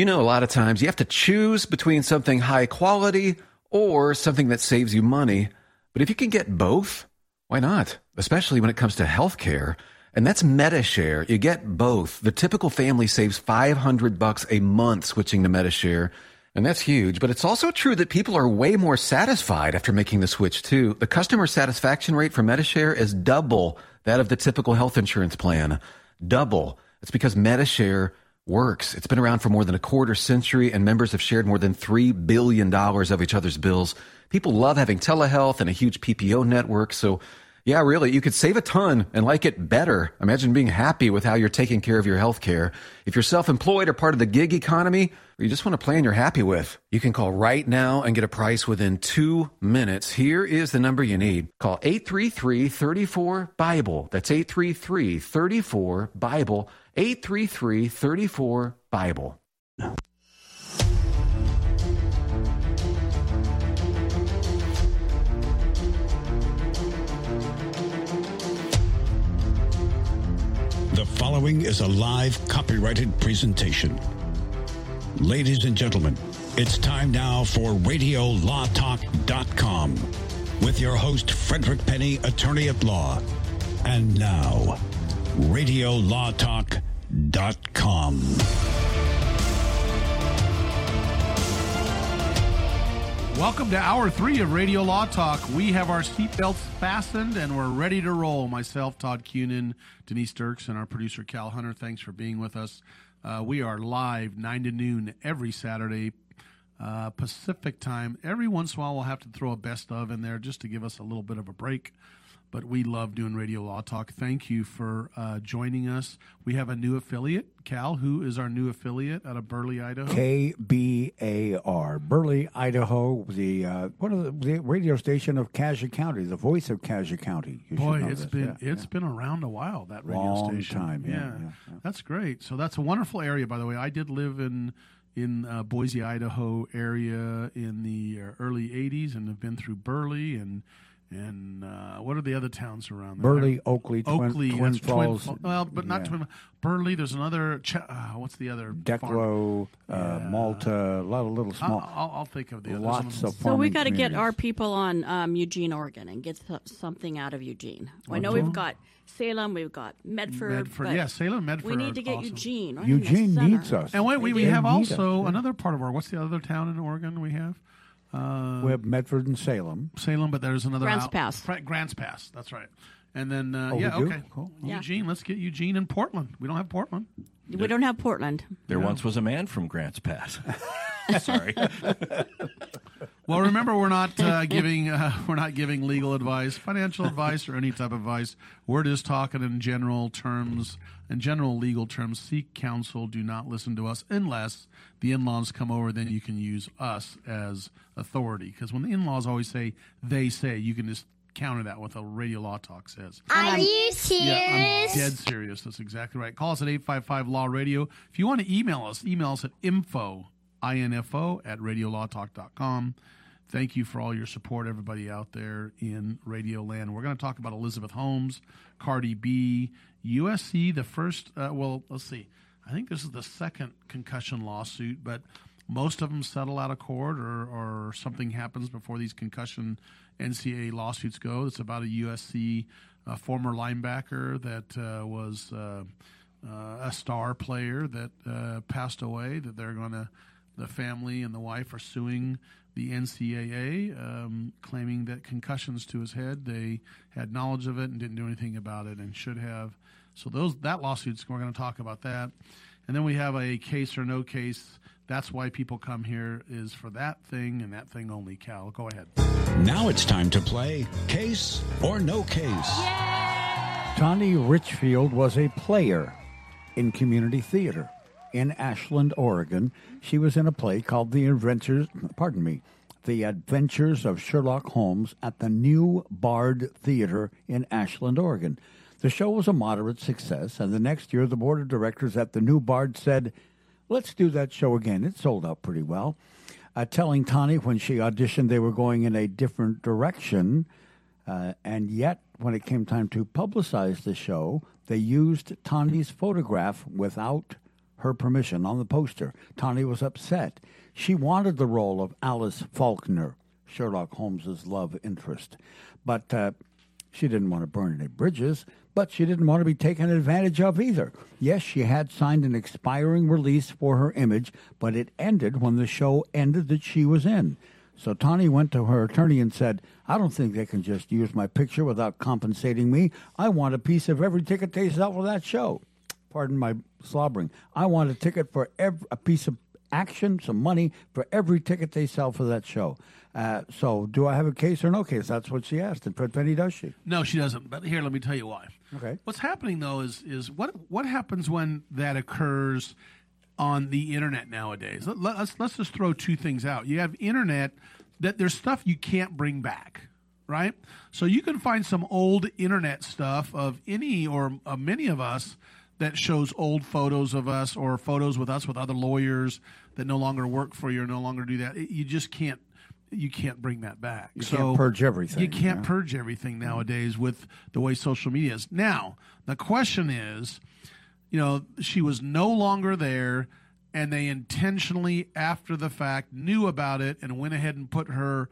You know, a lot of times you have to choose between something high quality or something that saves you money. But if you can get both, why not? Especially when it comes to healthcare. And that's MediShare. You get both. The typical family saves 500 bucks a month switching to MediShare. And that's huge. But it's also true that people are way more satisfied after making the switch too. The customer satisfaction rate for MediShare is double that of the typical health insurance plan. Double. It's because MediShare works. It's been around for more than a quarter century, and members have shared more than $3 billion of each other's bills. People love having telehealth and a huge PPO network. So, yeah, really, you could save a ton and like it better. Imagine being happy with how you're taking care of your health care. If you're self employed or part of the gig economy, or you just want a plan you're happy with, you can call right now and get a price within two minutes. Here is the number you need. Call 833 34 Bible. That's 833 34 Bible. 833 34 Bible. The following is a live copyrighted presentation. Ladies and gentlemen, it's time now for RadioLawTalk.com with your host, Frederick Penney, attorney at law. And now, RadioLawTalk.com. Welcome to hour three of Radio Law Talk. We have our seatbelts fastened and we're ready to roll. Myself, Todd Cunin, Denise Dirks, and our producer Cal Hunter. Thanks for being with us. Uh, we are live nine to noon every Saturday uh, Pacific time. Every once in a while, we'll have to throw a best of in there just to give us a little bit of a break. But we love doing Radio Law Talk. Thank you for uh, joining us. We have a new affiliate, Cal. Who is our new affiliate out of Burley, Idaho? KBAR, Burley, Idaho, the uh, of the, the radio station of Cassia County, the voice of Cassia County. You Boy, it's this. been Yeah, it's yeah. been around a while that radio Long station. time, yeah, yeah, yeah. that's great. So that's a wonderful area, by the way. I did live in in uh, Boise, Idaho area in the uh, early '80s, and have been through Burley and and uh, what are the other towns around there? Burley, Oakley, Twin, Oakley, Twin that's Falls, Twin, well, but not yeah. Twin. Burley. There's another. Uh, what's the other? farm? Declo, uh, Malta, a lot of little I'll, small, I'll, I'll think of the others. lots of So we farming got to get our people on um, Eugene, Oregon, and get th- something out of Eugene. I know we've got Salem, we've got Medford. Medford, but yeah, Salem, Medford. We need to get awesome. Eugene. right Eugene needs us. And wait, we, we They have need us, also another part of our. What's the other town in Oregon we have? Uh, We have Medford and Salem. Salem, but there's another Grants out- Pass. Fra- Grants Pass. That's right. And then uh, Oh, we yeah, do? okay, Cool. Yeah. Eugene. Let's get Eugene and Portland. We don't have Portland. We don't have Portland. There once was a man from Grants Pass. Sorry. Well, remember we're not uh, giving uh, we're not giving legal advice, financial advice, or any type of advice. We're just talking in general terms, in general legal terms. Seek counsel. Do not listen to us unless the in-laws come over. Then you can use us as authority. Because when the in-laws always say they say, you can just counter that with a radio law talk says. Are you serious? Yeah, I'm dead serious. That's exactly right. Call us at 855 Law Radio. If you want to email us, email us at info, info at radiolawtalk.com. Thank you for all your support, everybody out there in Radio Land. We're going to talk about Elizabeth Holmes, Cardi B, USC, the first, uh, well, let's see. I think this is the second concussion lawsuit, but most of them settle out of court or, or something happens before these concussion NCAA lawsuits go. It's about a USC former linebacker that uh, was uh, uh, a star player that uh, passed away. That they're going to, the family and the wife are suing the NCAA, um, claiming that concussions to his head. They had knowledge of it and didn't do anything about it, and should have. So those that lawsuits, we're going to talk about that, and then we have a case or no case. That's why people come here is for that thing and that thing only. Cal, go ahead. Now it's time to play Case or No Case. Tawny Richfield was a player in community theater in Ashland, Oregon. She was in a play called The Adventures, pardon me, The Adventures of Sherlock Holmes at the New Bard Theater in Ashland, Oregon. The show was a moderate success, and the next year the board of directors at the New Bard said, Let's do that show again. It sold out pretty well. Uh, telling Tawny when she auditioned they were going in a different direction. Uh, and yet, when it came time to publicize the show, they used Tawny's photograph without her permission on the poster. Tawny was upset. She wanted the role of Alice Faulkner, Sherlock Holmes's love interest, but uh, she didn't want to burn any bridges. But she didn't want to be taken advantage of either. Yes, she had signed an expiring release for her image, but it ended when the show ended that she was in. So Tawny went to her attorney and said, I don't think they can just use my picture without compensating me. I want a piece of every ticket they sell for that show. Pardon my slobbering. I want a ticket for every, a piece of action, some money for every ticket they sell for that show. Uh, so, do I have a case or no case? That's what she asked. And Fred Penney, does she? No, she doesn't. But here, let me tell you why. Okay. What's happening though is is what what happens when that occurs on the internet nowadays? Let, us let's just throw two things out. You have internet that there's stuff you can't bring back, right? So you can find some old internet stuff of any or uh, many of us that shows old photos of us or photos with us with other lawyers that no longer work for you or no longer do that. It, you just can't you can't bring that back. You so can't purge everything. You can't purge everything nowadays with the way social media is. Now, the question is, you know, she was no longer there and they intentionally after the fact knew about it and went ahead and put her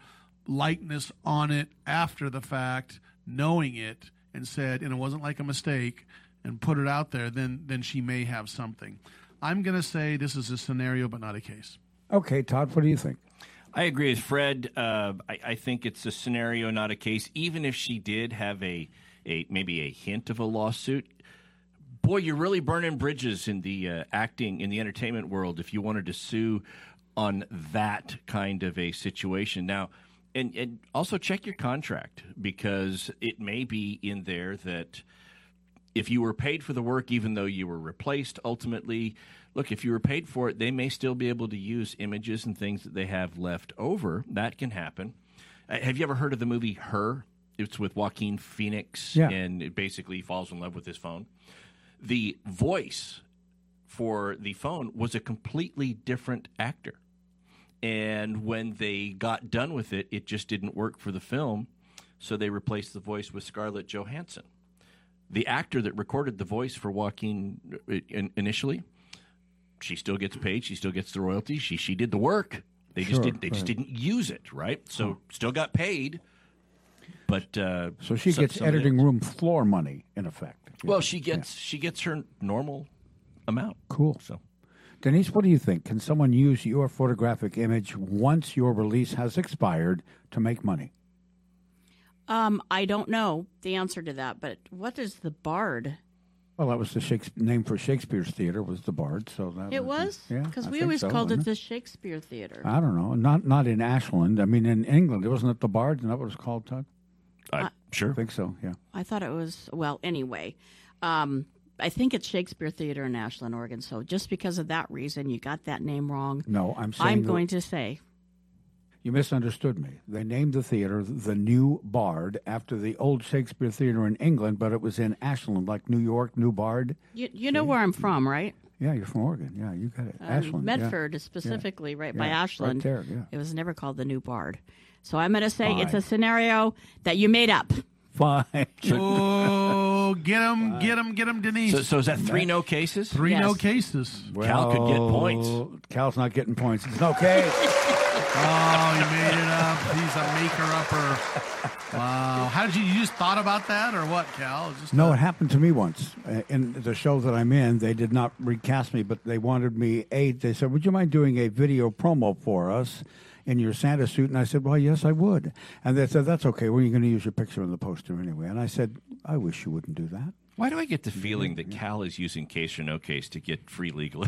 likeness on it after the fact, knowing it and said, and it wasn't like a mistake and put it out there, then then she may have something. I'm going to say this is a scenario but not a case. Okay, Todd, what do you think? I agree with Fred. Uh, I, I, think it's a scenario, not a case. Even if she did have a, a maybe a hint of a lawsuit, boy, you're really burning bridges in the uh, acting in the entertainment world if you wanted to sue on that kind of a situation. Now, and, and also check your contract because it may be in there that if you were paid for the work, even though you were replaced ultimately, look, if you were paid for it, they may still be able to use images and things that they have left over. That can happen. Uh, have you ever heard of the movie Her? It's with Joaquin Phoenix, yeah. and it basically falls in love with his phone. The voice for the phone was a completely different actor. And when they got done with it, it just didn't work for the film. So they replaced the voice with Scarlett Johansson. The actor that recorded the voice for Joaquin uh, initially she still gets paid. She still gets the royalty. She she did the work. They sure, just didn't. They right. just didn't use it, right? So still got paid. But uh, so she some, gets editing room floor money in effect. Well, she gets yeah. she gets her normal amount. Cool. So, Denise, what do you think? Can someone use your photographic image once your release has expired to make money? Um, I don't know the answer to that, but what is the Bard? Well, that was the Shakespeare, name for Shakespeare's theater was the Bard. So that it was, yeah, because we always so, called it wasn't the Shakespeare Theater. I don't know, not not in Ashland. I mean, in England, it wasn't it the Bard? Isn't that what it was called, Todd? I, Uh, sure. I think so. Yeah. I thought it was well. Anyway, um, I think it's Shakespeare Theater in Ashland, Oregon. So just because of that reason, you got that name wrong. No, I'm saying I'm that- going to say You misunderstood me. They named the theater the New Bard after the old Shakespeare Theater in England, but it was in Ashland, like New York, New Bard. you, you know where I'm from, right? Yeah, you're from Oregon. Yeah, you got it. Um, Ashland. Medford is specifically right by Yeah, right Ashland. there, yeah. It was never called the New Bard. So I'm going to say it's a scenario that you made up. Fine. Oh, get him, get him, get him, Denise. So, so is that three no cases? Three no Yes. cases. Cal could get points. Cal's not getting points. It's okay. Oh, he made it up. He's a maker upper. Wow. How did you, you just thought about that or what, Cal? Just no, it happened to me once uh, in the show that I'm in. They did not recast me, but they wanted me. A, they said, "Would you mind doing a video promo for us?" In your Santa suit, and I said, "Well, yes, I would." And they said, "That's okay. Well, you're going to use your picture in the poster anyway." And I said, "I wish you wouldn't do that." Why do I get the feeling that Cal is using case or no case to get free legal?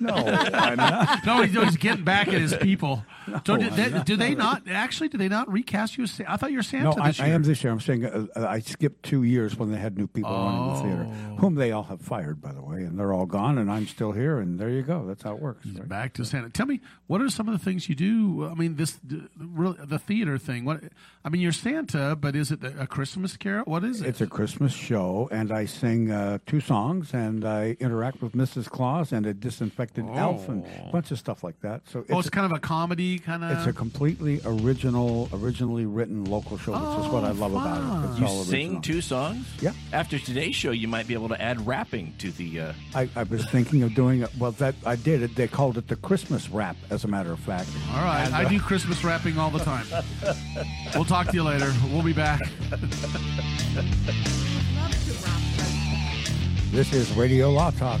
No, I'm not. No, he's, he's getting back at his people. so did, they, do they not actually? Do they not recast you? As, I thought you were Santa No, I, this I year. am this year. I'm saying uh, uh, I skipped two years when they had new people running the theater, Oh. whom they all have fired, by the way, and they're all gone, and I'm still here, and there you go. That's how it works. right? Back to Santa. Tell me, what are some of the things you do? I mean, this really, the theater thing. What I mean, you're Santa, but is it a Christmas carol? What is it? It's a Christmas show, and I sing uh, two songs, and I interact with Mrs. Claus and a disinfected elf, and a bunch of stuff like that. So it's, oh, it's kind of a comedy comedy kind of. It's a completely original, originally written local show. Which is what I love about it. It's You all sing two songs? Yeah. After today's show, you might be able to add rapping to the. Uh, I, I was thinking of doing it. Well, that I did it. They called it the Christmas rap, as a matter of fact. All right, I do Christmas wrapping all the time. we'll talk to you later. We'll be back. This is Radio Law Talk.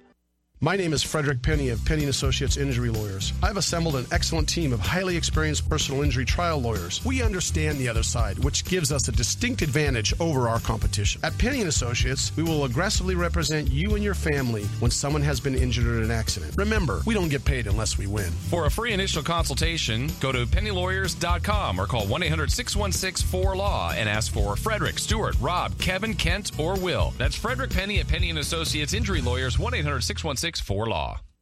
My name is Frederick Penney of Penney and Associates Injury Lawyers. I've assembled an excellent team of highly experienced personal injury trial lawyers. We understand the other side, which gives us a distinct advantage over our competition. At Penney and Associates, we will aggressively represent you and your family when someone has been injured in an accident. Remember, we don't get paid unless we win. For a free initial consultation, go to penneylawyers.com or call 1 800 616 4Law and ask for Frederick, Stewart, Rob, Kevin, Kent, or Will. That's Frederick Penney at Penney and Associates Injury Lawyers, 1 800 616 4Law.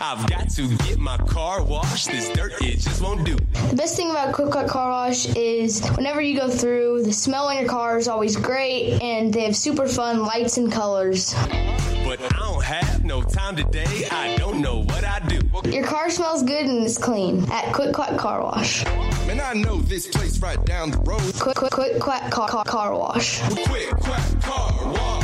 I've got to get my car washed. This dirt, it just won't do. The best thing about Quick Cut Car Wash is whenever you go through, the smell in your car is always great, and they have super fun lights and colors. But I don't have no time today. I don't know what I do. Your car smells good and is clean at Quick Quack Car Wash. Man, I know this place right down the road. Quick Quick Quick Quack Car, car, car Wash. Quick Quack Car Wash.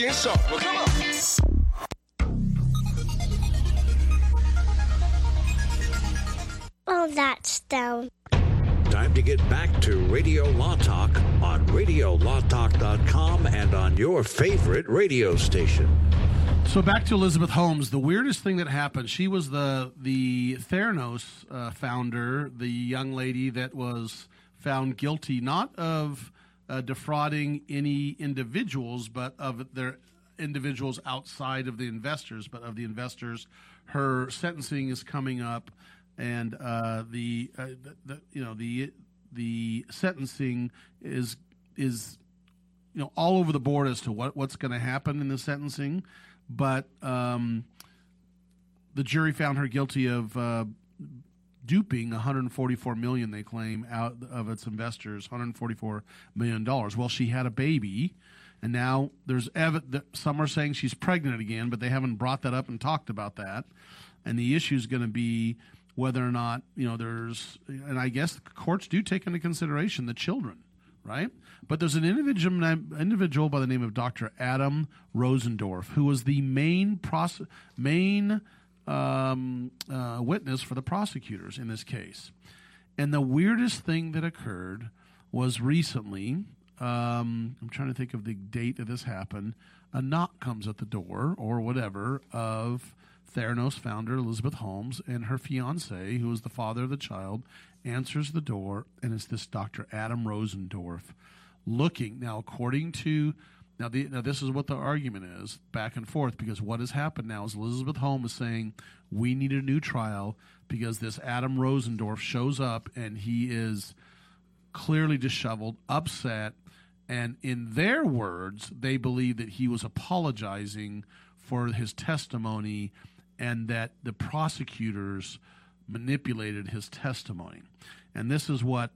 Have you sharp. Well, come on. Oh, that's down. Time to get back to Radio Law Talk on RadioLawTalk.com and on your favorite radio station. So back to Elizabeth Holmes. The weirdest thing that happened. She was the the Theranos uh, founder, the young lady that was found guilty not of uh, defrauding any individuals, but of their individuals outside of the investors, but of the investors. Her sentencing is coming up, and uh, the, uh, the, the you know the the sentencing is is you know all over the board as to what what's going to happen in the sentencing, but um, the jury found her guilty of uh, duping 144 million they claim out of its investors 144 million dollars. Well, she had a baby, and now there's ev- some are saying she's pregnant again, but they haven't brought that up and talked about that. And the issue is going to be whether or not you know there's, and I guess courts do take into consideration the children right? But there's an individual individual by the name of Dr. Adam Rosendorff who was the main pros- main um, uh, witness for the prosecutors in this case. And the weirdest thing that occurred was recently. Um, I'm trying to think of the date that this happened. A knock comes at the door, or whatever, of Theranos founder Elizabeth Holmes and her fiance, who is the father of the child, answers the door, and it's this Dr. Adam Rosendorff looking. Now, according to now, the, now this is what the argument is back and forth because what has happened now is Elizabeth Holmes is saying we need a new trial because this Adam Rosendorff shows up and he is clearly disheveled, upset, and in their words, they believe that he was apologizing for his testimony and that the prosecutors manipulated his testimony. And this is what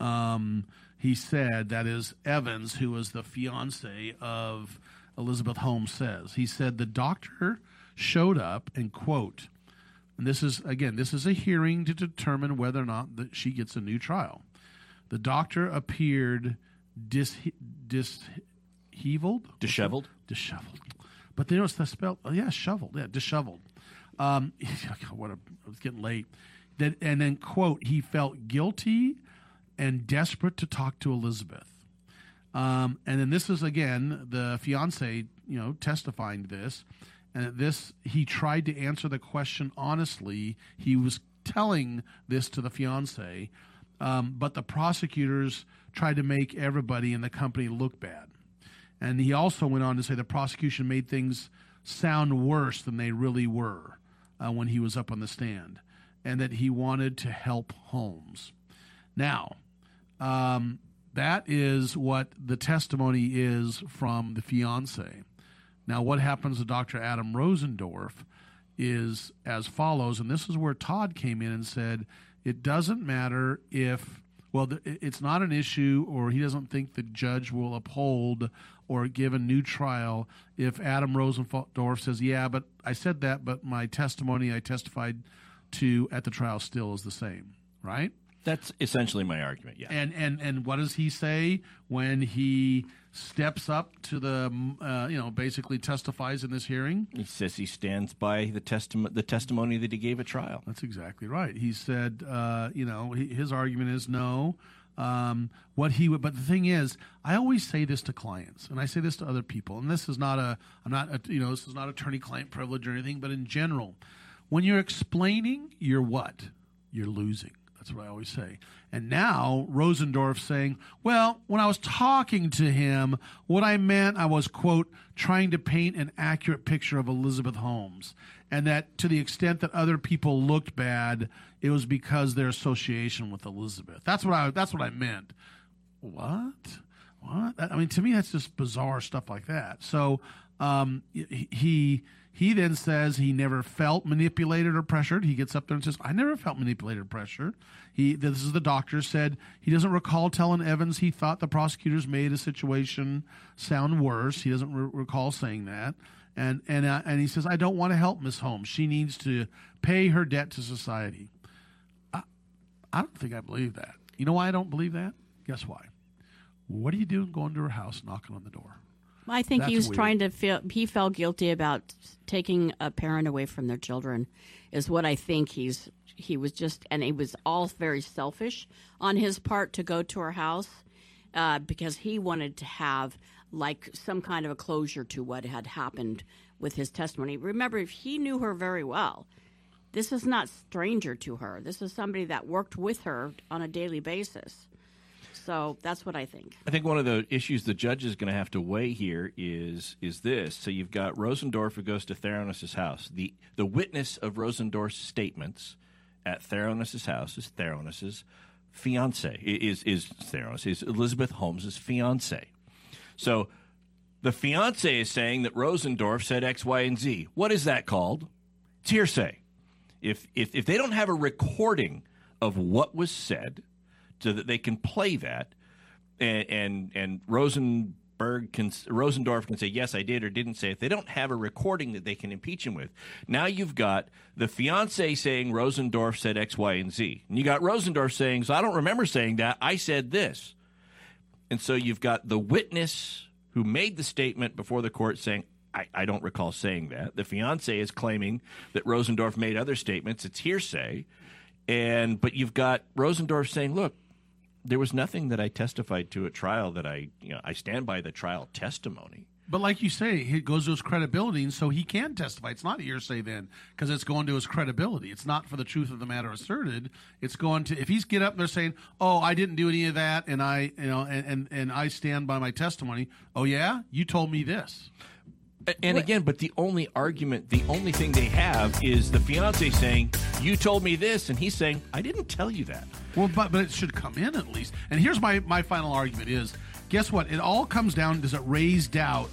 um, he said, that is, Evans, who was the fiance of Elizabeth Holmes, says. He said, The doctor showed up and, quote, and this is, again, this is a hearing to determine whether or not that she gets a new trial. The doctor appeared dis, disheveled? Disheveled? Disheveled. But they it's the spell. Oh, yeah, shoveled. Yeah, disheveled. Um, what a, it was getting late. That and then quote he felt guilty and desperate to talk to Elizabeth. Um, and then this is again the fiance, you know, testifying to this. And this he tried to answer the question honestly. He was telling this to the fiance, um, but the prosecutors tried to make everybody in the company look bad. And he also went on to say the prosecution made things sound worse than they really were uh, when he was up on the stand, and that he wanted to help Holmes. Now, um, that is what the testimony is from the fiance. Now, what happens to Dr. Adam Rosendorff is as follows, and this is where Todd came in and said it doesn't matter if, well, it's not an issue, or he doesn't think the judge will uphold or give a new trial if Adam Rosendorff says, yeah, but I said that, but my testimony I testified to at the trial still is the same, right? That's essentially my argument. Yeah. And and and what does he say when he steps up to the uh, you know basically testifies in this hearing? He says he stands by the testimony the testimony that he gave at trial. That's exactly right. He said uh, you know his argument is no. Um, what he would, but the thing is, I always say this to clients, and I say this to other people, and this is not a, I'm not, a, you know, this is not attorney-client privilege or anything, but in general, when you're explaining, you're what? You're losing. That's what I always say. And now Rosendorff saying, well, when I was talking to him, what I meant, I was, quote, trying to paint an accurate picture of Elizabeth Holmes. And that to the extent that other people looked bad, it was because their association with Elizabeth. That's what I, that's what I meant. What? What? I mean, to me, that's just bizarre stuff like that. So um, he he then says he never felt manipulated or pressured. He gets up there and says, "I never felt manipulated or pressured." He this is the doctor said he doesn't recall telling Evans he thought the prosecutors made a situation sound worse. He doesn't re- recall saying that. and and uh, and he says, "I don't want to help Miss Holmes. She needs to pay her debt to society." I, I don't think I believe that. You know why I don't believe that? Guess why? What are you doing going to her house, knocking on the door? I think That's he was weird. trying to feel. He felt guilty about taking a parent away from their children, is what I think he's. He was just, and it was all very selfish on his part to go to her house uh, because he wanted to have like some kind of a closure to what had happened with his testimony. Remember, if he knew her very well. This is not stranger to her. This is somebody that worked with her on a daily basis. So that's what I think. I think one of the issues the judge is going to have to weigh here is is this. So you've got Rosendorff who goes to Theranos' house. The the witness of Rosendorff's statements at Theranos' house is Theranos' fiance. Is is Theranos is Elizabeth Holmes' fiance. So the fiance is saying that Rosendorff said X, Y, and Z. What is that called? It's hearsay. If if if they don't have a recording of what was said, so that they can play that, and and, and Rosenberg can Rosendorff can say yes, I did or didn't say. If they don't have a recording that they can impeach him with, now you've got the fiance saying Rosendorff said X, Y, and Z, and you got Rosendorff saying, so I don't remember saying that. I said this, and so you've got the witness who made the statement before the court saying. I, I don't recall saying that. The fiance is claiming that Rosendorff made other statements. It's hearsay. And but you've got Rosendorff saying, "Look, there was nothing that I testified to at trial that I, you know, I stand by the trial testimony." But like you say, it goes to his credibility, and so he can testify. It's not a hearsay then, because it's going to his credibility. It's not for the truth of the matter asserted. It's going to if he's get up there saying, "Oh, I didn't do any of that," and I, you know, and and, and I stand by my testimony. Oh yeah, you told me this. A- And again, but the only argument, the only thing they have is the fiance saying, "You told me this," and he's saying, "I didn't tell you that." Well, but but it should come in at least. And here's my my final argument is: guess what? It all comes down. Does it raise doubt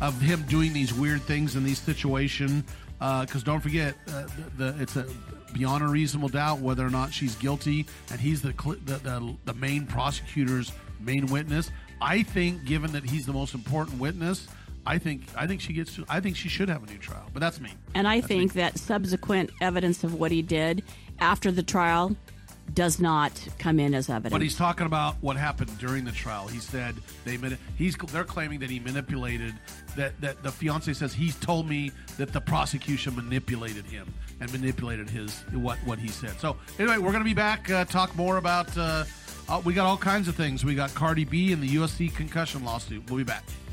of him doing these weird things in these situation? Because don't forget, uh, the, the it's a beyond a reasonable doubt whether or not she's guilty, and he's the the, the the main prosecutor's main witness. I think, given that he's the most important witness. I think I think she gets. To, I think she should have a new trial, but that's me. And I think that subsequent evidence of what he did after the trial does not come in as evidence. But he's talking about what happened during the trial. He said they he's they're claiming that he manipulated that that the fiance says he's told me that the prosecution manipulated him and manipulated his what what he said. So anyway, we're going to be back uh, talk more about uh, uh, we got all kinds of things. We got Cardi B and the USC concussion lawsuit. We'll be back.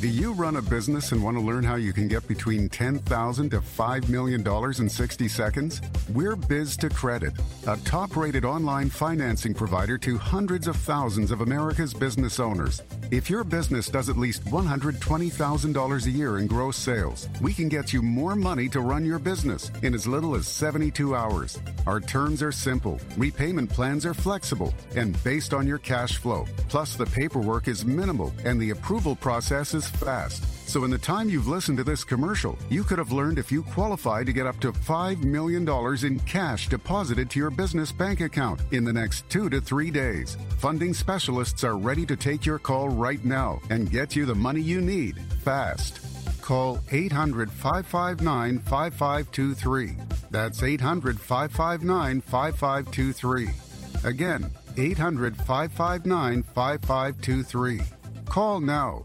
Do you run a business and want to learn how you can get between 10,000 to $5 million in 60 seconds? We're Biz2Credit, a top rated online financing provider to hundreds of thousands of America's business owners. If your business does at least $120,000 a year in gross sales, we can get you more money to run your business in as little as 72 hours. Our terms are simple, repayment plans are flexible, and based on your cash flow. Plus, the paperwork is minimal and the approval process is fast. So, in the time you've listened to this commercial, you could have learned if you qualify to get up to $5 million in cash deposited to your business bank account in the next two to three days. Funding specialists are ready to take your call right now and get you the money you need fast. Call 800 559 5523. That's 800 559 5523. Again, 800 559 5523. Call now.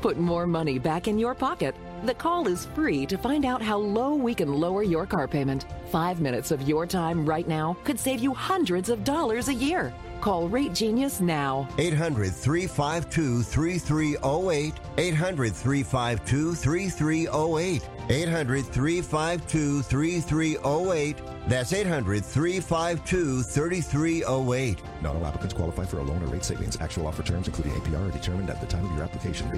Put more money back in your pocket. The call is free to find out how low we can lower your car payment. Five minutes of your time right now could save you hundreds of dollars a year. Call RateGenius now. 800 352 3308. 800 352 3308. 800 352 3308. That's 800 352 3308. Not all applicants qualify for a loan or rate savings. Actual offer terms, including APR, are determined at the time of your application.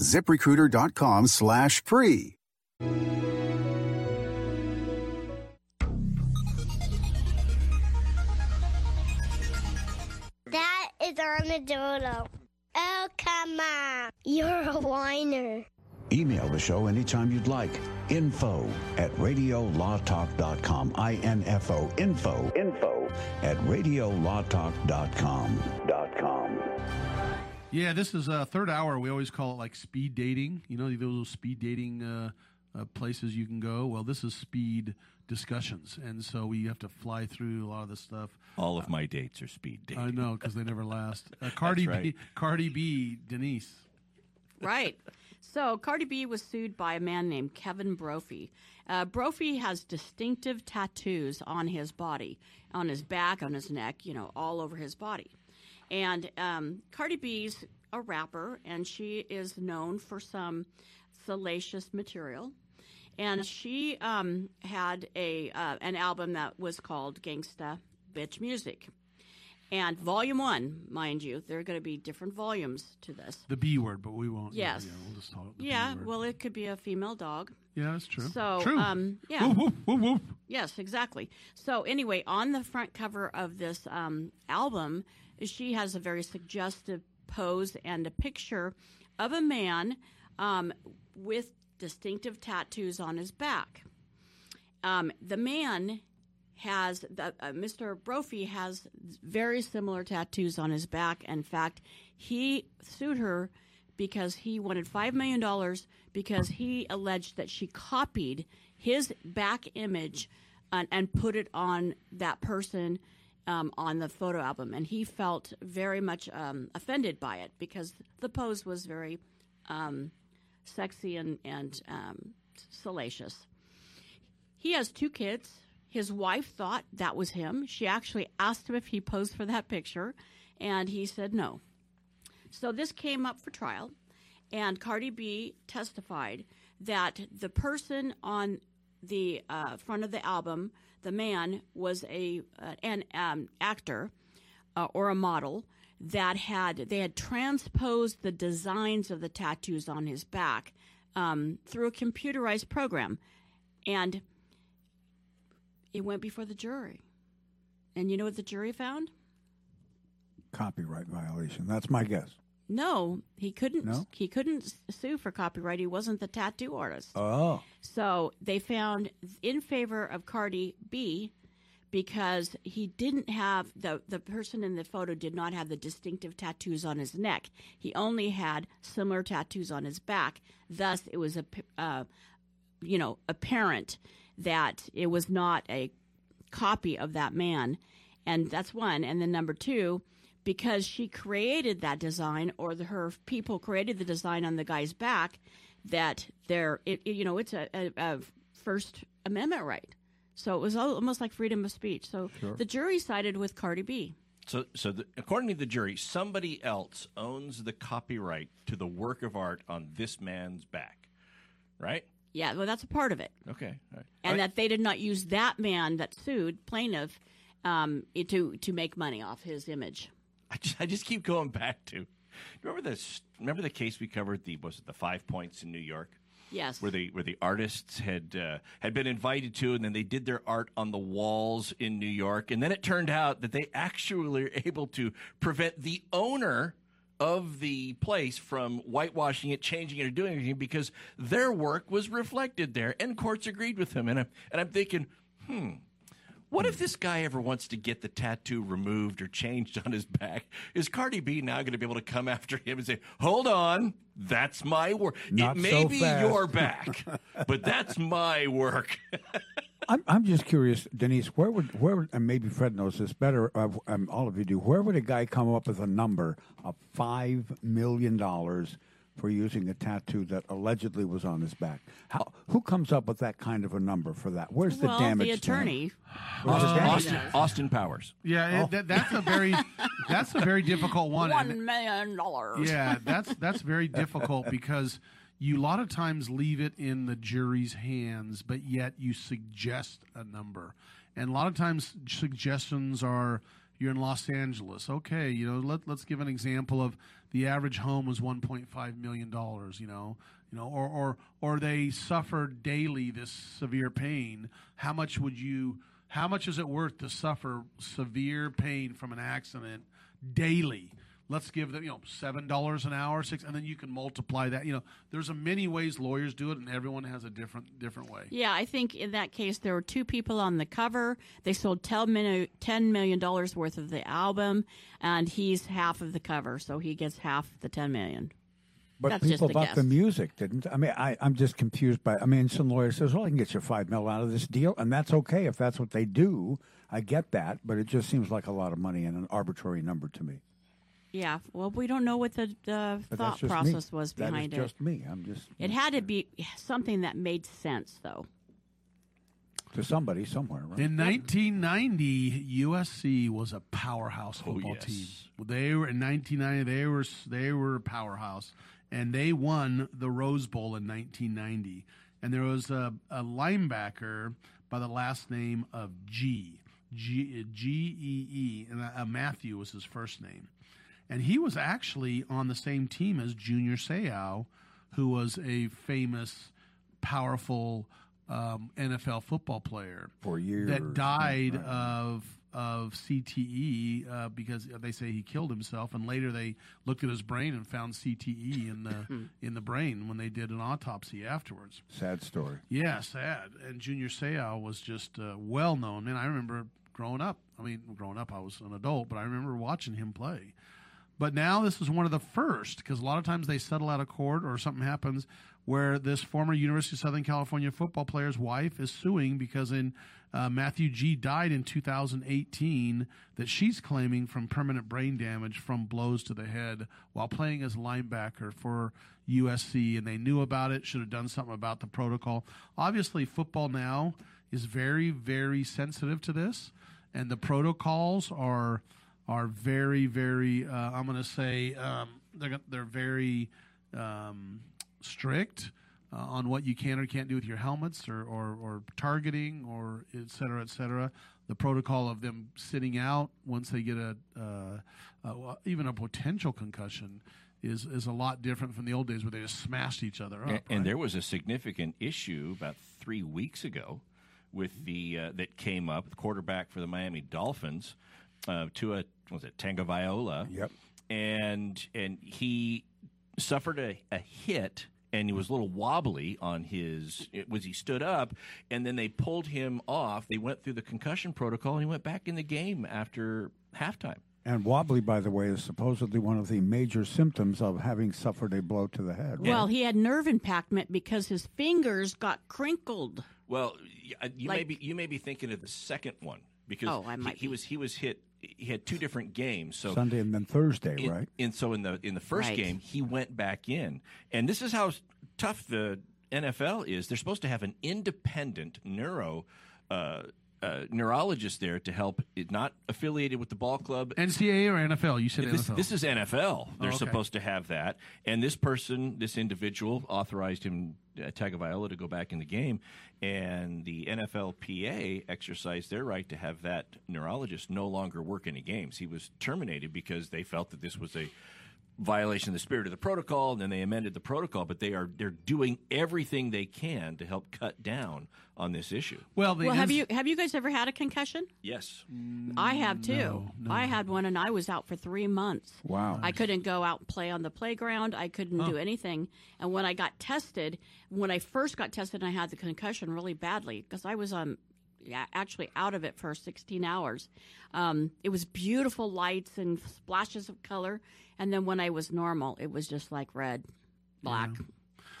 ziprecruiter.com slash free. That is Armadillo. Oh, come on. You're a whiner. Email the show anytime you'd like. Info at radiolawtalk.com. I-N-F-O, info, info at radiolawtalk.com. Dot com. Yeah, this is a third hour. We always call it like speed dating. You know, those speed dating uh, uh, places you can go. Well, this is speed discussions, and so we have to fly through a lot of this stuff. All of my dates are speed dating. I know because they never last. Uh, Cardi right. B, Cardi B, Denise. Right. So Cardi B was sued by a man named Kevin Brophy. Uh, Brophy has distinctive tattoos on his body, on his back, on his neck, you know, all over his body. And um, Cardi B's a rapper, and she is known for some salacious material. And she um, had a uh, an album that was called Gangsta Bitch Music. And volume one, mind you, there are going to be different volumes to this. The B word, but we won't. Yes. Yeah, we'll just. The B Yeah, well, it could be a female dog. Yeah, that's true. So, True. um, yeah. Whoop, whoop, whoop. Yes, exactly. So, anyway, on the front cover of this um, album, she has a very suggestive pose and a picture of a man um, with distinctive tattoos on his back. Um, the man has the, uh, Mr. Brophy has very similar tattoos on his back. In fact, he sued her because he wanted five million dollars because he alleged that she copied his back image and, and put it on that person um, on the photo album, and he felt very much um, offended by it because the pose was very um, sexy and and um, salacious. He has two kids. His wife thought that was him. She actually asked him if he posed for that picture, and he said no. So this came up for trial, and Cardi B testified that the person on the uh, front of the album, the man, was a uh, an um, actor uh, or a model that had they had transposed the designs of the tattoos on his back um, through a computerized program, and it went before the jury. And you know what the jury found? Copyright violation. That's my guess. No, he couldn't. No? He couldn't sue for copyright. He wasn't the tattoo artist. Oh. So they found in favor of Cardi B because he didn't have the the person in the photo did not have the distinctive tattoos on his neck. He only had similar tattoos on his back. Thus, it was a uh, you know apparent that it was not a copy of that man, and that's one. And then number two. Because she created that design, or the, her people created the design on the guy's back, that there, it, you know, it's a, a, a First Amendment right. So it was al- almost like freedom of speech. So Sure. the jury sided with Cardi B. So, so the, according to the jury, somebody else owns the copyright to the work of art on this man's back, right? Yeah, well, that's a part of it. Okay, right. And that they did not use that man that sued plaintiff um, to to make money off his image. I just, I just keep going back to remember this? Remember the case we covered? The was it the 5Pointz in New York? Yes. Where the where the artists had uh, had been invited to, and then they did their art on the walls in New York, and then it turned out that they actually were able to prevent the owner of the place from whitewashing it, changing it, or doing anything because their work was reflected there, and courts agreed with them. And I'm and I'm thinking, hmm. What if this guy ever wants to get the tattoo removed or changed on his back? Is Cardi B now going to be able to come after him and say, "Hold on, that's my work. Not it may so be fast." your back, but that's my work." I'm, I'm just curious, Denise. Where would where would, and maybe Fred knows this better. Um, all of you do. Where would a guy come up with a number of five million dollars for using a tattoo that allegedly was on his back? How who comes up with that kind of a number for that? Where's the well, damage? the attorney. Where's Austin. Austin, Austin Powers. Yeah, it, that, that's a very that's a very difficult one. and- One million dollars. Yeah, that's that's very difficult because you a lot of times leave it in the jury's hands, but yet you suggest a number, and a lot of times suggestions are you're in Los Angeles. Okay, you know, let let's give an example of the average home was 1.5 million dollars. You know, you know, or or or they suffer daily this severe pain. How much would you? How much is it worth to suffer severe pain from an accident daily? Let's give them, you know, seven dollars an hour, six, and then you can multiply that. You know, there's a many ways lawyers do it, and everyone has a different different way. Yeah, I think in that case there were two people on the cover. They sold $10 million, $10 million worth of the album, and he's half of the cover, so he gets half the 10 million. But That's people bought guess. the music, didn't? I mean, I, I'm just confused by. I mean, some lawyer says, "Well, I can get you five mil out of this deal," and that's okay if that's what they do. I get that, but it just seems like a lot of money and an arbitrary number to me. Yeah, well, we don't know what the But thought that's just process me. was That is behind it. just me. I'm just It had to be something that made sense, though. to somebody somewhere. Right? In 1990, USC was a powerhouse football yes. team. They were in 1990. They were they were a powerhouse, and they won the Rose Bowl in 1990. And there was a, a linebacker by the last name of G G G E E, and uh, Matthew was his first name, and he was actually on the same team as Junior Seau, who was a famous, powerful um, NFL football player For years, that died of of CTE uh, because they say he killed himself, and later they looked at his brain and found CTE in the in the brain when they did an autopsy afterwards. Sad story. Yeah, sad. And Junior Seau was just uh, well known. Man, I remember growing up. I mean, growing up, I was an adult, but I remember watching him play. But now this is one of the first because a lot of times they settle out of court or something happens where this former University of Southern California football player's wife is suing because in uh, Matthew Gee died in 2018 that she's claiming from permanent brain damage from blows to the head while playing as linebacker for USC and they knew about it should have done something about the protocol. Obviously football now is very very sensitive to this and the protocols are are very, very. Uh, I'm going to say um, they're they're very um, strict uh, on what you can or can't do with your helmets or, or, or targeting or et cetera, et cetera. The protocol of them sitting out once they get a uh, uh, even a potential concussion is is a lot different from the old days where they just smashed each other up. And, and there was a significant issue about three weeks ago with the uh, that came up. The quarterback for the Miami Dolphins, uh, Tua was it Tagovailoa? Yep. And and he suffered a, a hit. And he was a little wobbly on his. It was he stood up, and then they pulled him off. They went through the concussion protocol, and he went back in the game after halftime. And wobbly, by the way, is supposedly one of the major symptoms of having suffered a blow to the head. right? Well, he had nerve impactment because his fingers got crinkled. Well, y- uh, you may be you may be thinking of the second one because Oh, I he- might he, was he was hit. He had two different games. So Sunday and then Thursday, in, right? And so in the in the first Right. game, he went back in, and this is how tough the NFL is. They're supposed to have an independent neuro. Uh, uh, neurologist there to help, it not affiliated with the ball club. NCAA or NFL? You said This, NFL. this is NFL. They're Oh, okay. supposed to have that. And this person, this individual, authorized him, uh, Tagovailoa, to go back in the game. And the NFLPA exercised their right to have that neurologist no longer work any games. He was terminated because they felt that this was a violation of the spirit of the protocol, and then they amended the protocol. But they are they're doing everything they can to help cut down on this issue. Well, well, have you have you guys ever had a concussion? Yes, I have too. no, no. I had one, and I was out for three months. Wow. I couldn't go out and play on the playground. I couldn't Huh. do anything. And when I got tested, when I first got tested, I had the concussion really badly because I was um yeah, actually out of it for 16 hours. Um, it was beautiful lights and splashes of color, and then when I was normal, it was just like red, black,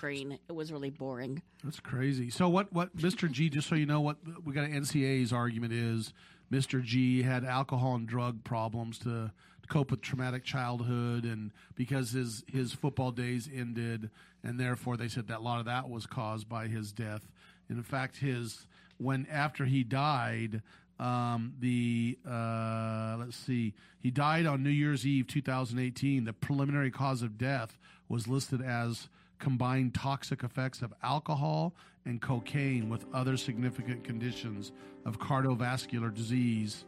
green. It was really boring. That's crazy. So what? What Mr. Gee? Just so you know, what we got an NCAA's argument is, Mr. Gee had alcohol and drug problems to cope with traumatic childhood, and because his his football days ended, and therefore they said that a lot of that was caused by his death. And in fact, his when after he died. Um, the uh, let's see, he died on New Year's Eve, 2018. The preliminary cause of death was listed as combined toxic effects of alcohol and cocaine with other significant conditions of cardiovascular disease,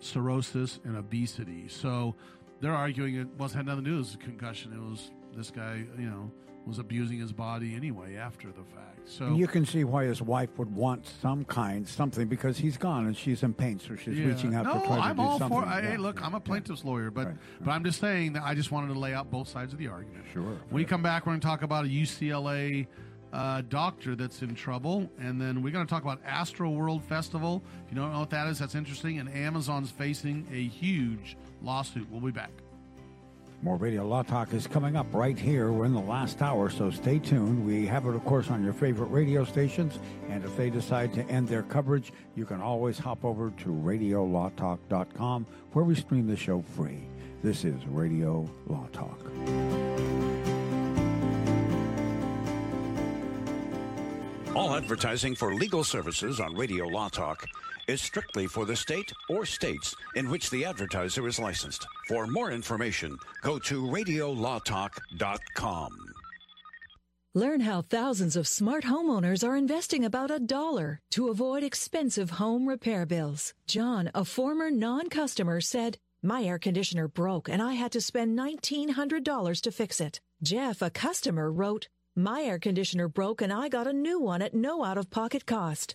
cirrhosis, and obesity. So they're arguing it was had nothing to do with concussion. It was this guy, you know, was abusing his body anyway after the fact. So And you can see why his wife would want some kind, something, because he's gone and she's in pain, so she's Yeah. reaching out no, to try I'm do all something. for. I, Yeah. Hey, look, I'm a plaintiff's lawyer, but but I'm just saying that I just wanted to lay out both sides of the argument. Sure. When we come back, we're going to talk about a UCLA uh, doctor that's in trouble, and then we're going to talk about Astroworld Festival. If you don't know what that is, that's interesting. And Amazon's facing a huge lawsuit. We'll be back. More Radio Law Talk is coming up right here. We're in the last hour, so stay tuned. We have it, of course, on your favorite radio stations. And if they decide to end their coverage, you can always hop over to radiolawtalk.com where we stream the show free. This is Radio Law Talk. All advertising for legal services on Radio Law Talk is strictly for the state or states in which the advertiser is licensed. For more information, go to radiolawtalk.com. Learn how thousands of smart homeowners are investing about a dollar to avoid expensive home repair bills. John, a former non customer, said, My air conditioner broke and I had to spend $1,900 to fix it. Jeff, a customer, wrote, My air conditioner broke and I got a new one at no out of pocket cost.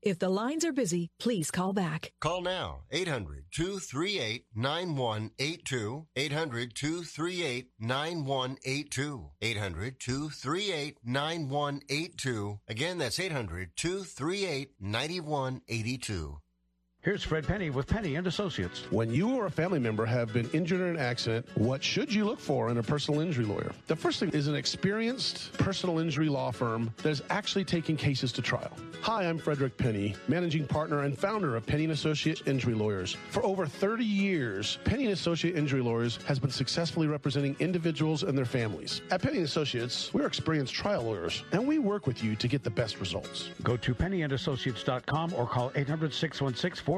If the lines are busy, please call back. Call now 800 238 9182. 800 238 9182. 800 238 9182. Again, that's 800 238 9182. Here's Fred Penney with Penney and Associates. When you or a family member have been injured in an accident, what should you look for in a personal injury lawyer? The first thing is an experienced personal injury law firm that is actually taking cases to trial. Hi, I'm Frederick Penney, managing partner and founder of Penney and Associates Injury Lawyers. For over 30 years, Penney and Associate Injury Lawyers has been successfully representing individuals and their families. At Penney and Associates, we're experienced trial lawyers, and we work with you to get the best results. Go to penneyandassociates.com or call 800 616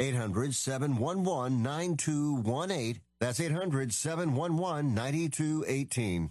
800 711 9218. That's 800 711 9218.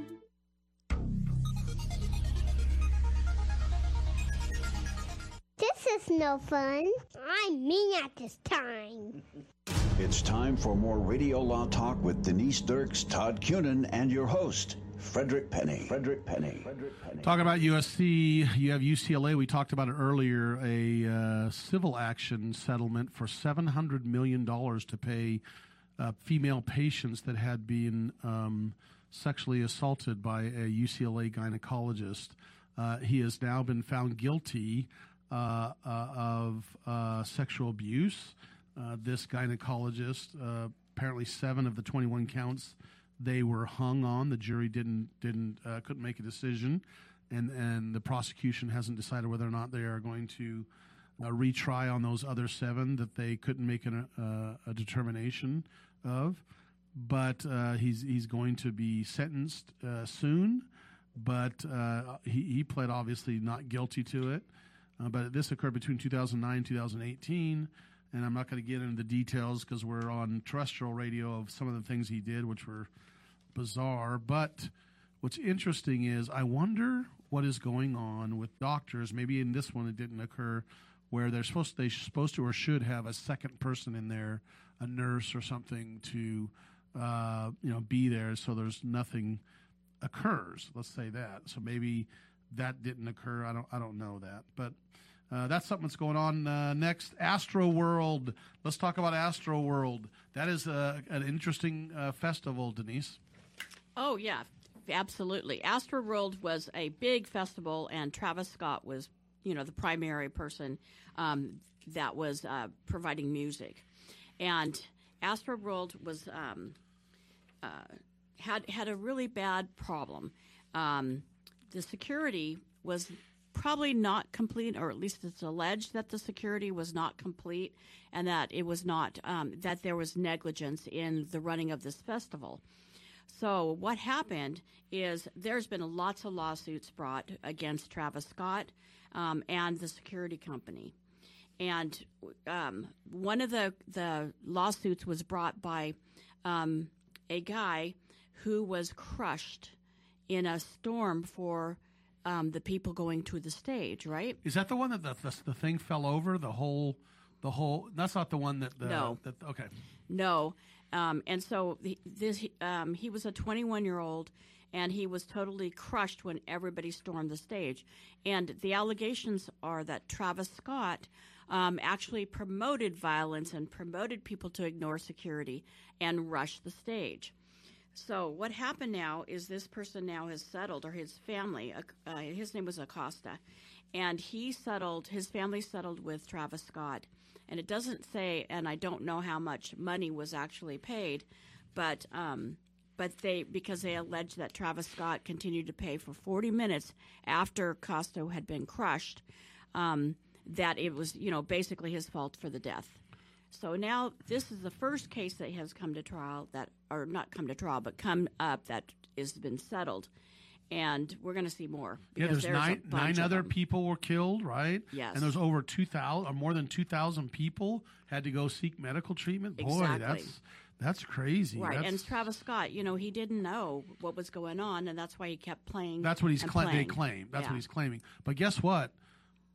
This is no fun. I'm mean at this time. It's time for more Radio Law Talk with Denise Dirks, Todd Cunin, and your host, Frederick Penney. Frederick Penney. Frederick Penney. Talking about USC, you have UCLA. We talked about it earlier. A uh, civil action settlement for seven hundred million dollars to pay uh, female patients that had been um, sexually assaulted by a UCLA gynecologist. Uh, he has now been found guilty of uh, sexual abuse. Uh, this gynecologist, uh, apparently seven of the 21 counts, they were hung on. The jury didn't didn't uh, couldn't make a decision, and and the prosecution hasn't decided whether or not they are going to uh, retry on those other seven that they couldn't make an, uh, a determination of. But uh, he's he's going to be sentenced uh, soon. But uh, he he pled obviously not guilty to it. Uh, but this occurred between 2009 and 2018 and I'm not going to get into the details because we're on terrestrial radio of some of the things he did, which were bizarre. But what's interesting is I wonder what is going on with doctors. Maybe in this one it didn't occur, where they're supposed to, they supposed to or should have a second person in there, a nurse or something to uh, you know be there, so there's nothing occurs. Let's say that. So maybe that didn't occur. I don't I don't know that, but. Uh, that's something that's going on uh, next. Astroworld. Let's talk about Astroworld. That is uh, an interesting uh, festival, Denise. Oh yeah, absolutely. Astroworld was a big festival, and Travis Scott was, you know, the primary person um, that was uh, providing music, and Astroworld was um, had had a really bad problem. Um, the security was probably not complete, or at least it's alleged that the security was not complete, and that it was not um, that there was negligence in the running of this festival. So what happened is there's been lots of lawsuits brought against Travis Scott um, and the security company, and um, one of the the lawsuits was brought by um, a guy who was crushed in a storm for um, the people going to the stage, right? Is that the one that the, the, the thing fell over? The whole, the whole. That's not the one that. The, No. That, okay. No. Um, and so the, this, um, he was a 21 year old, and he was totally crushed when everybody stormed the stage. And the allegations are that Travis Scott um, actually promoted violence and promoted people to ignore security and rush the stage. So what happened now is this person now has settled, or his family. Uh, his name was Acosta, and he settled. His family settled with Travis Scott, and it doesn't say, and I don't know how much money was actually paid, but um, but they because they alleged that Travis Scott continued to pay for 40 minutes after Costa had been crushed, um, that it was you know basically his fault for the death. So now this is the first case that has come to trial that, or not come to trial, but come up that has been settled. and we're going to see more. Yeah, because there's nine nine other them. people were killed, right? Yes. And there's over two thousand or more than two thousand people had to go seek medical treatment. Boy, Exactly. that's that's crazy. Right, That's, and Travis Scott, you know, he didn't know what was going on, and that's why he kept playing. That's what he's cla- they claim. That's Yeah. what he's claiming. But guess what?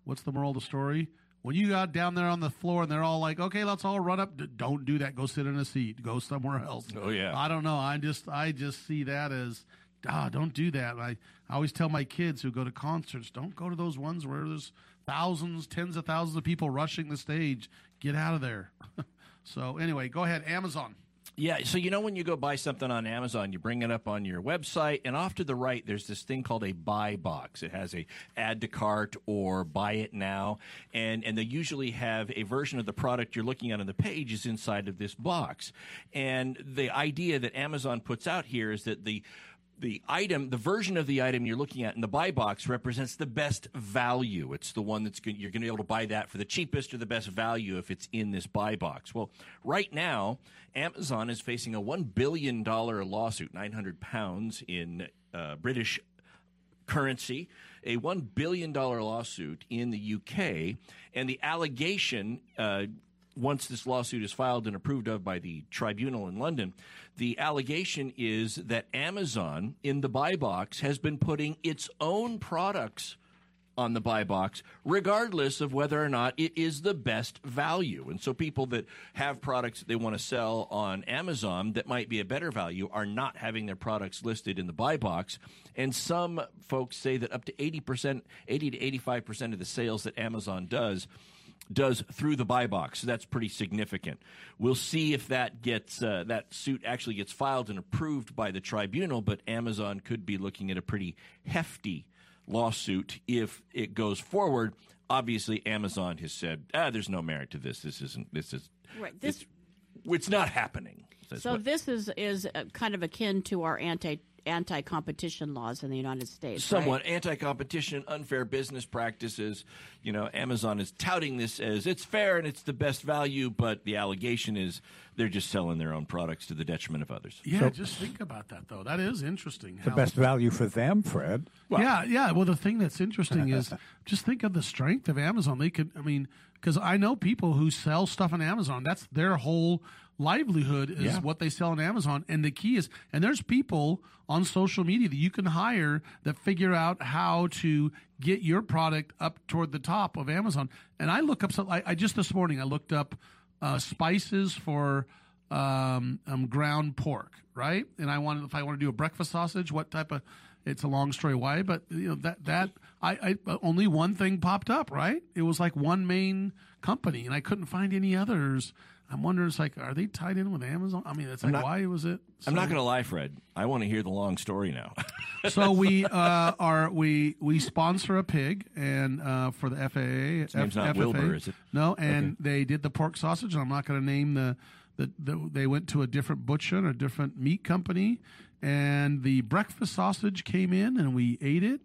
What's the moral of the story? When you got down there on the floor and they're all like, "Okay, let's all run up." D- don't do that. Go sit in a seat. Go somewhere else. Oh, yeah. I don't know. I just I just see that as ah, don't do that. I, I always tell my kids who go to concerts, don't go to those ones where there's thousands, tens of thousands of people rushing the stage. Get out of there. so anyway, go ahead. Amazon. Yeah, so you know when you go buy something on Amazon, you bring it up on your website, and off to the right, there's this thing called a buy box. It has a add to cart or buy it now, and and they usually have a version of the product you're looking at on the page is inside of this box. And the idea that Amazon puts out here is that the the item, the version of the item you're looking at in the buy box represents the best value. It's the one that's going, you're going to be able to buy that for the cheapest or the best value if it's in this buy box. Well, right now, Amazon is facing a one billion dollar lawsuit, 900 pounds in uh, British currency, a one billion dollar lawsuit in the UK, and the allegation. Uh, once this lawsuit is filed and approved of by the tribunal in London, the allegation is that Amazon in the buy box has been putting its own products on the buy box, regardless of whether or not it is the best value. And so people that have products that they want to sell on Amazon that might be a better value are not having their products listed in the buy box. And some folks say that up to 80%, 80 to 85% of the sales that Amazon does does through the buy box. So that's pretty significant. We'll see if that gets uh, that suit actually gets filed and approved by the tribunal. But Amazon could be looking at a pretty hefty lawsuit if it goes forward. Obviously, Amazon has said, "Ah, there's no merit to this. This isn't. This is Right. This it's, it's not happening." So what- this is is uh, kind of akin to our anti anti competition laws in the United States. right? somewhat anti-competition, unfair business practices. You know, Amazon is touting this as it's fair and it's the best value, but the allegation is they're just selling their own products to the detriment of others. Yeah, just think about that though. That is interesting. The how- best value for them, Fred. yeah, yeah. Well, the thing that's interesting is just think of the strength of Amazon. They could, I mean, because I know people who sell stuff on Amazon. That's their whole livelihood is Yeah. what they sell on Amazon. And the key is, and there's people on social media that you can hire that figure out how to get your product up toward the top of Amazon. And I look up, some, I, I just this morning I looked up uh, spices for um, um, ground pork, right? And I wanted if I want to do a breakfast sausage, what type of? It's a long story why, but you know that that I, I only one thing popped up, right? It was like one main company, and I couldn't find any others. I'm wondering, it's like, are they tied in with Amazon? I mean, it's like, not- why was it? I'm not going to lie, Fred. I want to hear the long story now. so we uh, are we we sponsor a pig and uh, for the FFA. His name's not Wilbur, is it? No, and they did the pork sausage. And I'm not going to name the, the the they went to a different butcher, a different meat company, and the breakfast sausage came in, and we ate it.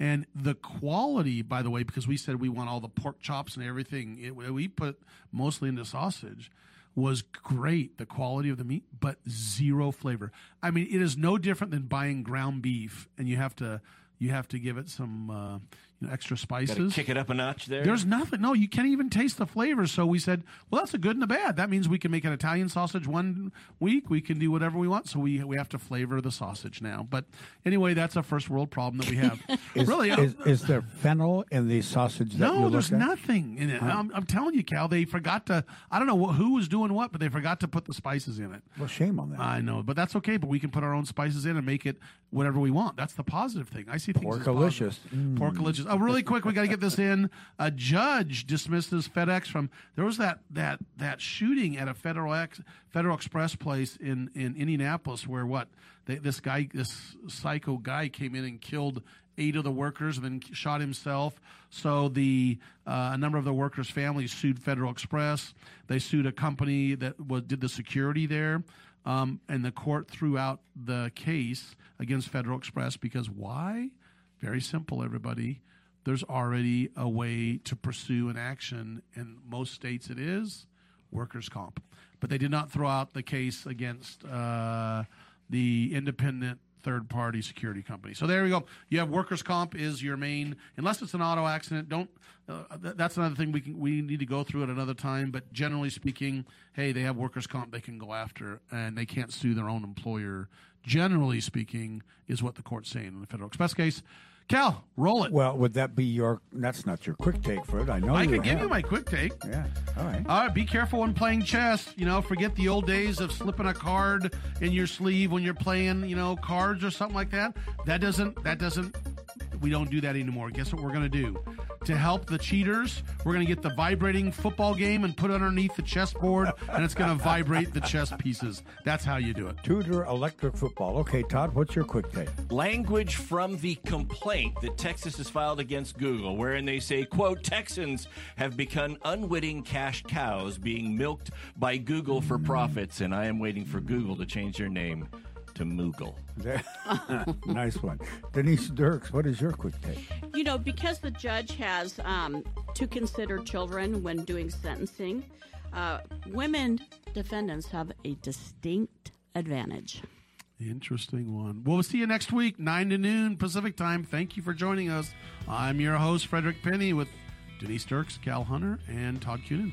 And the quality, by the way, because we said we want all the pork chops and everything, it, we put mostly into sausage, was great. The quality of the meat, but zero flavor. I mean, it is no different than buying ground beef, and you have to you have to give it some uh, you know extra spices. kick it up a notch there. There's nothing. No, you can't even taste the flavors. So we said, well, that's a good and a bad. That means we can make an Italian sausage one week. We can do whatever we want. So we we have to flavor the sausage now. But anyway, that's a first world problem that we have. Is, really, uh, is, is there fennel in the sausage that no, looked there's at? nothing in it. I'm, I'm telling you, Cal. They forgot to. I don't know who was doing what, but they forgot to put the spices in it. Well, shame on them. I know, but that's okay. But we can put our own spices in and make it whatever we want. That's the positive thing. I see things as Porkalicious. positive. Porkalicious. Oh, really quick, we got to get this in. A judge dismissed dismisses FedEx from. There was that that that shooting at a Federal Ex, Federal Express place in in Indianapolis where what they, this guy, this psycho guy, came in and killed eight of the workers and then shot himself. So the uh, a number of the workers' families sued Federal Express. They sued a company that was, did the security there. Um, and the court threw out the case against Federal Express because why? Very simple, everybody. There's already a way to pursue an action. In most states, it is workers' comp. But they did not throw out the case against uh, the independent third party security company. So there we go. You have workers' comp is your main, unless it's an auto accident. Don't. Uh, th- that's another thing we can we need to go through at another time. But generally speaking, hey, they have workers' comp they can go after, and they can't sue their own employer. Generally speaking, is what the court's saying in the Federal Express case. Cal, roll it. Well, would that be your? That's not your quick take, for it. I know I you can give have. you my quick take. Yeah. All right. All right, be careful when playing chess. You know, forget the old days of slipping a card in your sleeve when you're playing, you know, cards or something like that. That doesn't that doesn't we don't do that anymore. Guess what we're going to do? To help the cheaters, we're going to get the vibrating football game and put it underneath the chessboard and it's going to vibrate the chess pieces. That's how you do it. Tudor electric football. Okay, Todd, what's your quick take? Language from the complaint that Texas has filed against Google, wherein they say, quote, Texans have become unwitting cash cows being milked by Google for profits, and I am waiting for Google to change their name to Moogle. nice one. Denise Dirks, what is your quick take? You know, because the judge has um, to consider children when doing sentencing, uh, women defendants have a distinct advantage. Interesting one. Well, we'll see you next week, 9 to noon Pacific time. Thank you for joining us. I'm your host, Frederick Penney, with Denise Dirks, Cal Hunter, and Todd Cunin.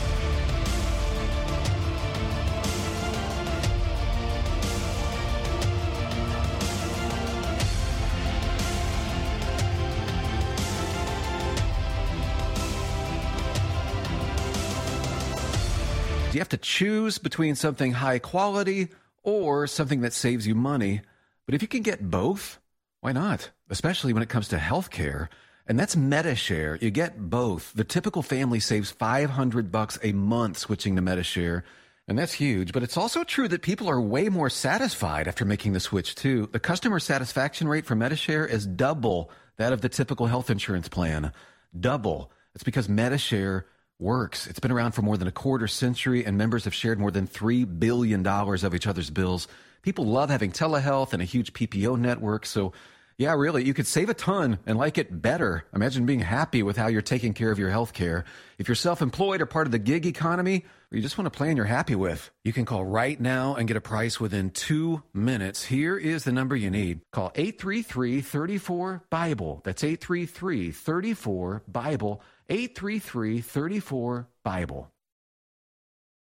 You have to choose between something high quality or something that saves you money? But if you can get both, why not? Especially when it comes to healthcare. And that's Medi-Share. You get both. The typical family saves 500 bucks a month switching to Medi-Share. And that's huge, but it's also true that people are way more satisfied after making the switch too. The customer satisfaction rate for Medi-Share is double that of the typical health insurance plan. Double. It's because Medi-Share works. It's been around for more than a quarter century, and members have shared more than $3 billion of each other's bills. People love having telehealth and a huge PPO network. So, yeah, really, you could save a ton and like it better. Imagine being happy with how you're taking care of your health care. If you're self employed or part of the gig economy, or you just want a plan you're happy with, you can call right now and get a price within two minutes. Here is the number you need. Call 833 34 Bible. That's 833 34 Bible. 833 34 Bible.